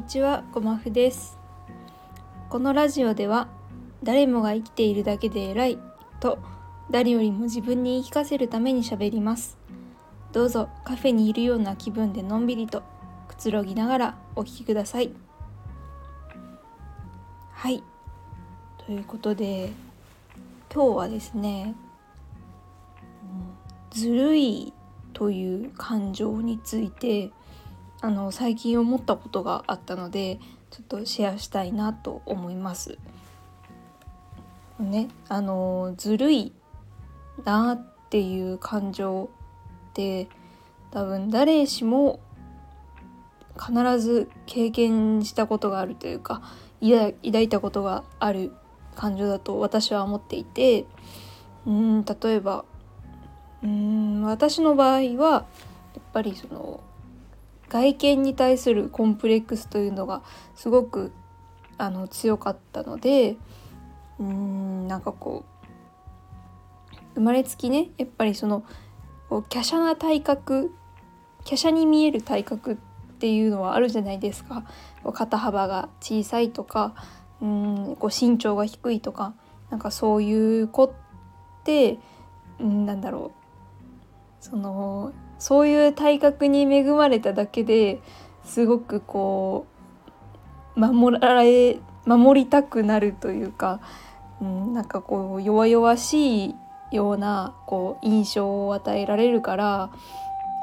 にちは、ごまふです。このラジオでは、誰もが生きているだけで偉いと、誰よりも自分に言い聞かせるために喋ります。どうぞカフェにいるような気分でのんびりとくつろぎながらお聞きください。はい。ということで、今日はですね、ずるいという感情についてあの最近思ったことがあったのでちょっとシェアしたいなと思います。ね、あのずるいなっていう感情って多分誰しも必ず経験したことがあるというか抱いたことがある感情だと私は思っていてうん例えばうん私の場合はやっぱりその外見に対するコンプレックスというのがすごくあの強かったのでうーんなんかこう生まれつきねやっぱりそのこう華奢な体格華奢に見える体格っていうのはあるじゃないですか。肩幅が小さいとかうんこう身長が低いとかなんかそういう子ってうんなんだろう。そのそういう体格に恵まれただけですごくこう守られ守りたくなるというか、うん、なんかこう弱々しいようなこう印象を与えられるから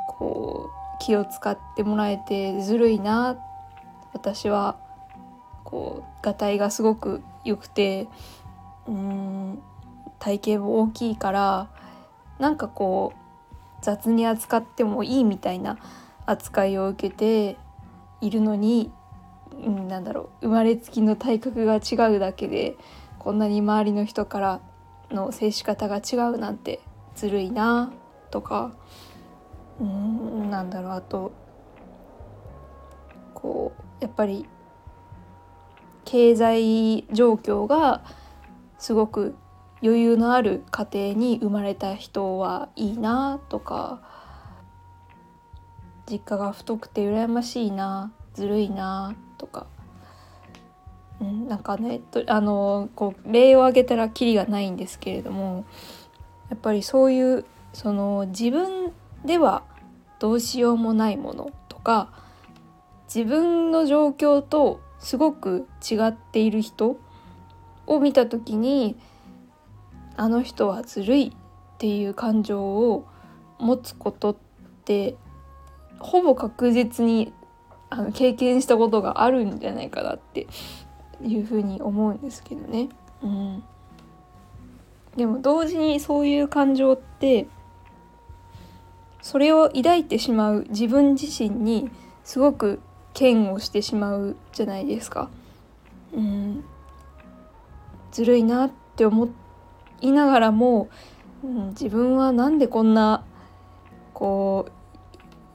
こう気を使ってもらえてずるいな私はこうがたいがすごく良くてうん体型も大きいからなんかこう雑に扱ってもいいみたいな扱いを受けているのに、うん、なんだろう生まれつきの体格が違うだけでこんなに周りの人からの接し方が違うなんてずるいなとかうんなんだろうあとこうやっぱり経済状況がすごく余裕のある家庭に生まれた人はいいなとか実家が太くて羨ましいなずるいなとか、うん、なんかねあのこう例を挙げたらキリがないんですけれどもやっぱりそういうその自分ではどうしようもないものとか自分の状況とすごく違っている人を見た時にあの人はずるいっていう感情を持つことってほぼ確実にあの経験したことがあるんじゃないかなっていうふうに思うんですけどね。うん、でも同時にそういう感情ってそれを抱いてしまう自分自身にすごく嫌悪してしまうじゃないですか。うん、ずるいなって思いながらも、うん、自分はなんでこんなこう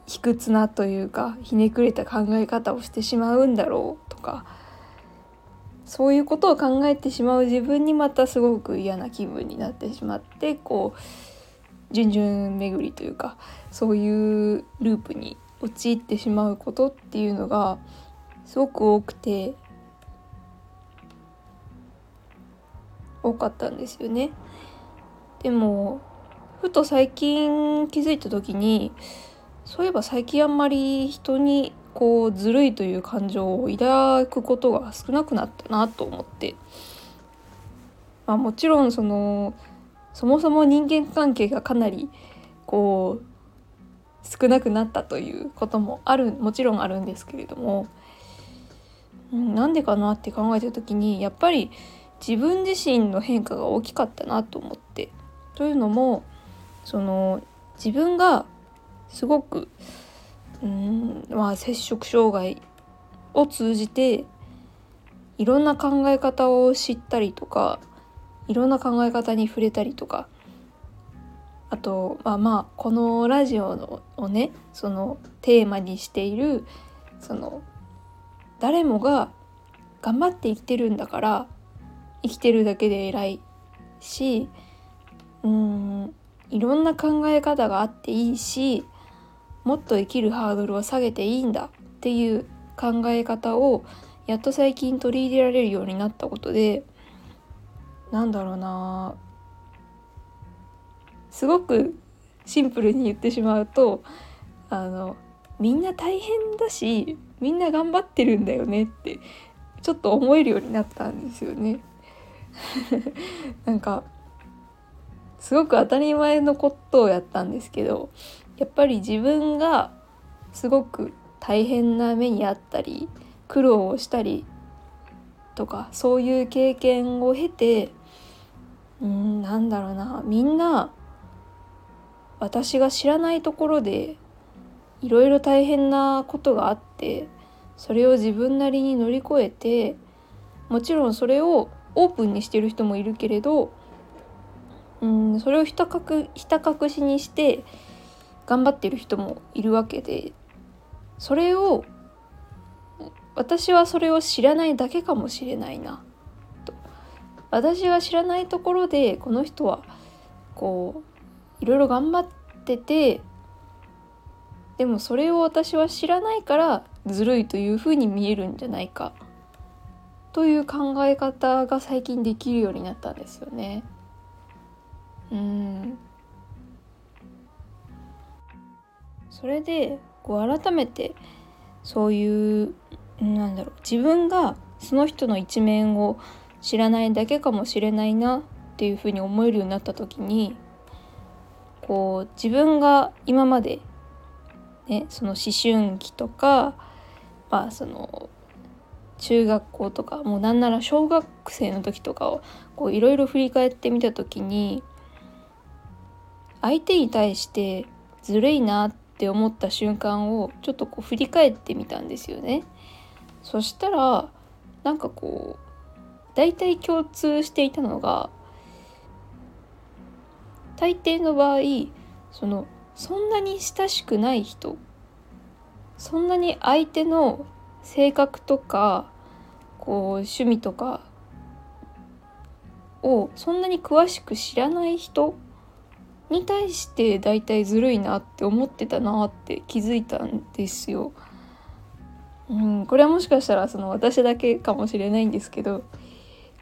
卑屈なというかひねくれた考え方をしてしまうんだろうとかそういうことを考えてしまう自分にまたすごく嫌な気分になってしまってこう順々巡りというかそういうループに陥ってしまうことっていうのがすごく多くて多かったんですよね。でもふと最近気づいた時にそういえば最近あんまり人にこうずるいという感情を抱くことが少なくなったなと思って、まあ、もちろんそのそもそも人間関係がかなりこう少なくなったということもあるもちろんあるんですけれども、うん、なんでかなって考えた時にやっぱり自分自身の変化が大きかったなと思って。というのもその自分がすごくうんまあ摂食障害を通じていろんな考え方を知ったりとかいろんな考え方に触れたりとかあとまあまあこのラジオのをねそのテーマにしているその誰もが頑張って生きてるんだから生きてるだけで偉いしうんいろんな考え方があっていいしもっと生きるハードルを下げていいんだっていう考え方をやっと最近取り入れられるようになったことでなんだろうなすごくシンプルに言ってしまうとあのみんな大変だしみんな頑張ってるんだよねってちょっと思えるようになったんですよね。なんかすごく当たり前のことをやったんですけどやっぱり自分がすごく大変な目にあったり苦労をしたりとかそういう経験を経てうんなんだろうなみんな私が知らないところでいろいろ大変なことがあってそれを自分なりに乗り越えてもちろんそれをオープンにしてる人もいるけれどうんそれをひた隠ひた隠しにして頑張ってる人もいるわけでそれを私はそれを知らないだけかもしれないなと。私が知らないところでこの人はこういろいろ頑張っててでもそれを私は知らないからずるいというふうに見えるんじゃないか。という考え方が最近できるようになったんですよね。うんそれでこう改めてそういうなんだろう自分がその人の一面を知らないだけかもしれないなっていうふうに思えるようになった時にこう自分が今までねその思春期とかまあその中学校とかもうなんなら小学生の時とかをいろいろ振り返ってみた時に相手に対してずるいなって思った瞬間をちょっとこう振り返ってみたんですよね。そしたらなんかこう大体共通していたのが大抵の場合そのそんなに親しくない人そんなに相手の性格とかこう趣味とかをそんなに詳しく知らない人に対して大体ずるいなって思ってたなって気づいたんですよ。うん、これはもしかしたらその私だけかもしれないんですけど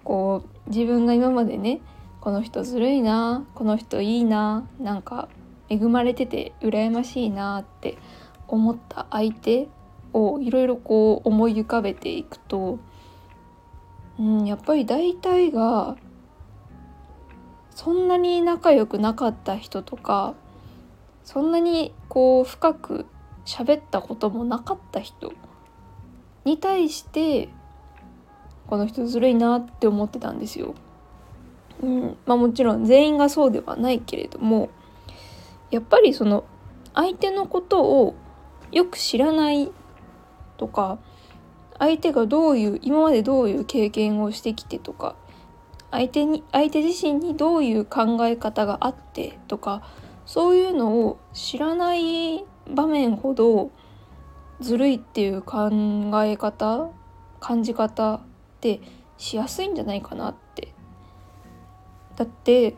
こう自分が今までねこの人ずるいなこの人いいななんか恵まれてて羨ましいなって思った相手をいろいろこう思い浮かべていくと、うん、やっぱり大体がそんなに仲良くなかった人とかそんなにこう深く喋ったこともなかった人に対してこの人ずるいなって思ってたんですよ。うんまあ、もちろん全員がそうではないけれどもやっぱりその相手のことをよく知らないとか相手がどういう今までどういう経験をしてきてとか相手に相手自身にどういう考え方があってとかそういうのを知らない場面ほどずるいっていう考え方感じ方ってしやすいんじゃないかなって。だって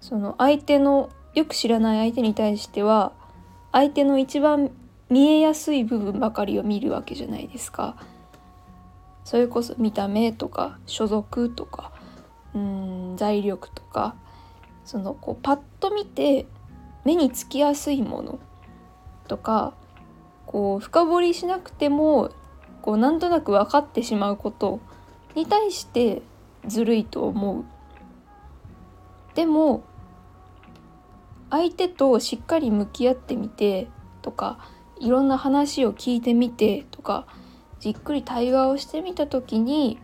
その相手のよく知らない相手に対しては相手の一番見えやすい部分ばかりを見るわけじゃないですか。それこそ見た目とか所属とかうん財力とかそのこうパッと見て目につきやすいものとかこう深掘りしなくてもこうなんとなく分かってしまうことに対してずるいと思う。でも相手としっかり向き合ってみてとかいろんな話を聞いてみてとかじっくり対話をしてみた時に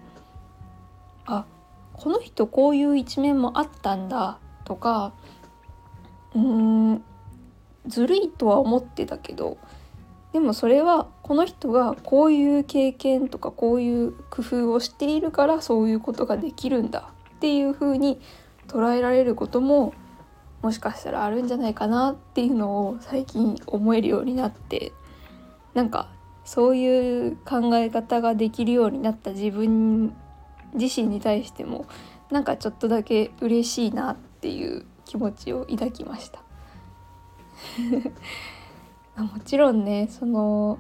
あこの人こういう一面もあったんだとかうーんずるいとは思ってたけどでもそれはこの人がこういう経験とかこういう工夫をしているからそういうことができるんだっていうふうに捉えられることももしかしたらあるんじゃないかなっていうのを最近思えるようになってなんかそういう考え方ができるようになった自分自身に対してもなんかちょっとだけ嬉しいなっていう気持ちを抱きました。もちろんねその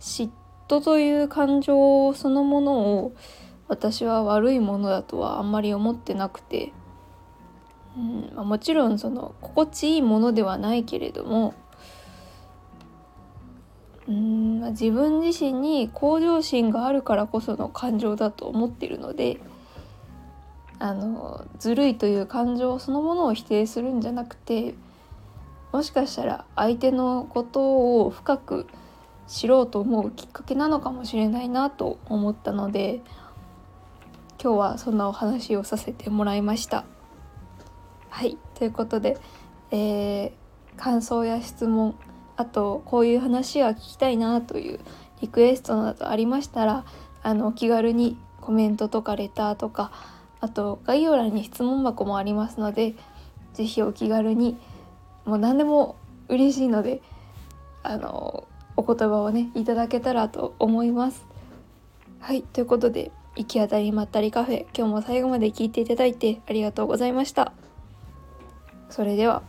嫉妬という感情そのものを私は悪いものだとはあんまり思ってなくて、うんまあ、もちろんその心地いいものではないけれどもうんまあ、自分自身に向上心があるからこその感情だと思っているのであのずるいという感情そのものを否定するんじゃなくてもしかしたら相手のことを深く知ろうと思うきっかけなのかもしれないなと思ったので今日はそんなお話をさせてもらいました。はいということで、えー、感想や質問あとこういう話が聞きたいなというリクエストなどありましたらあのお気軽にコメントとかレターとかあと概要欄に質問箱もありますので是非お気軽にもう何でも嬉しいのであのお言葉をねいただけたらと思います。はいということで行き当たりまったりカフェ今日も最後まで聞いていただいてありがとうございました。それでは。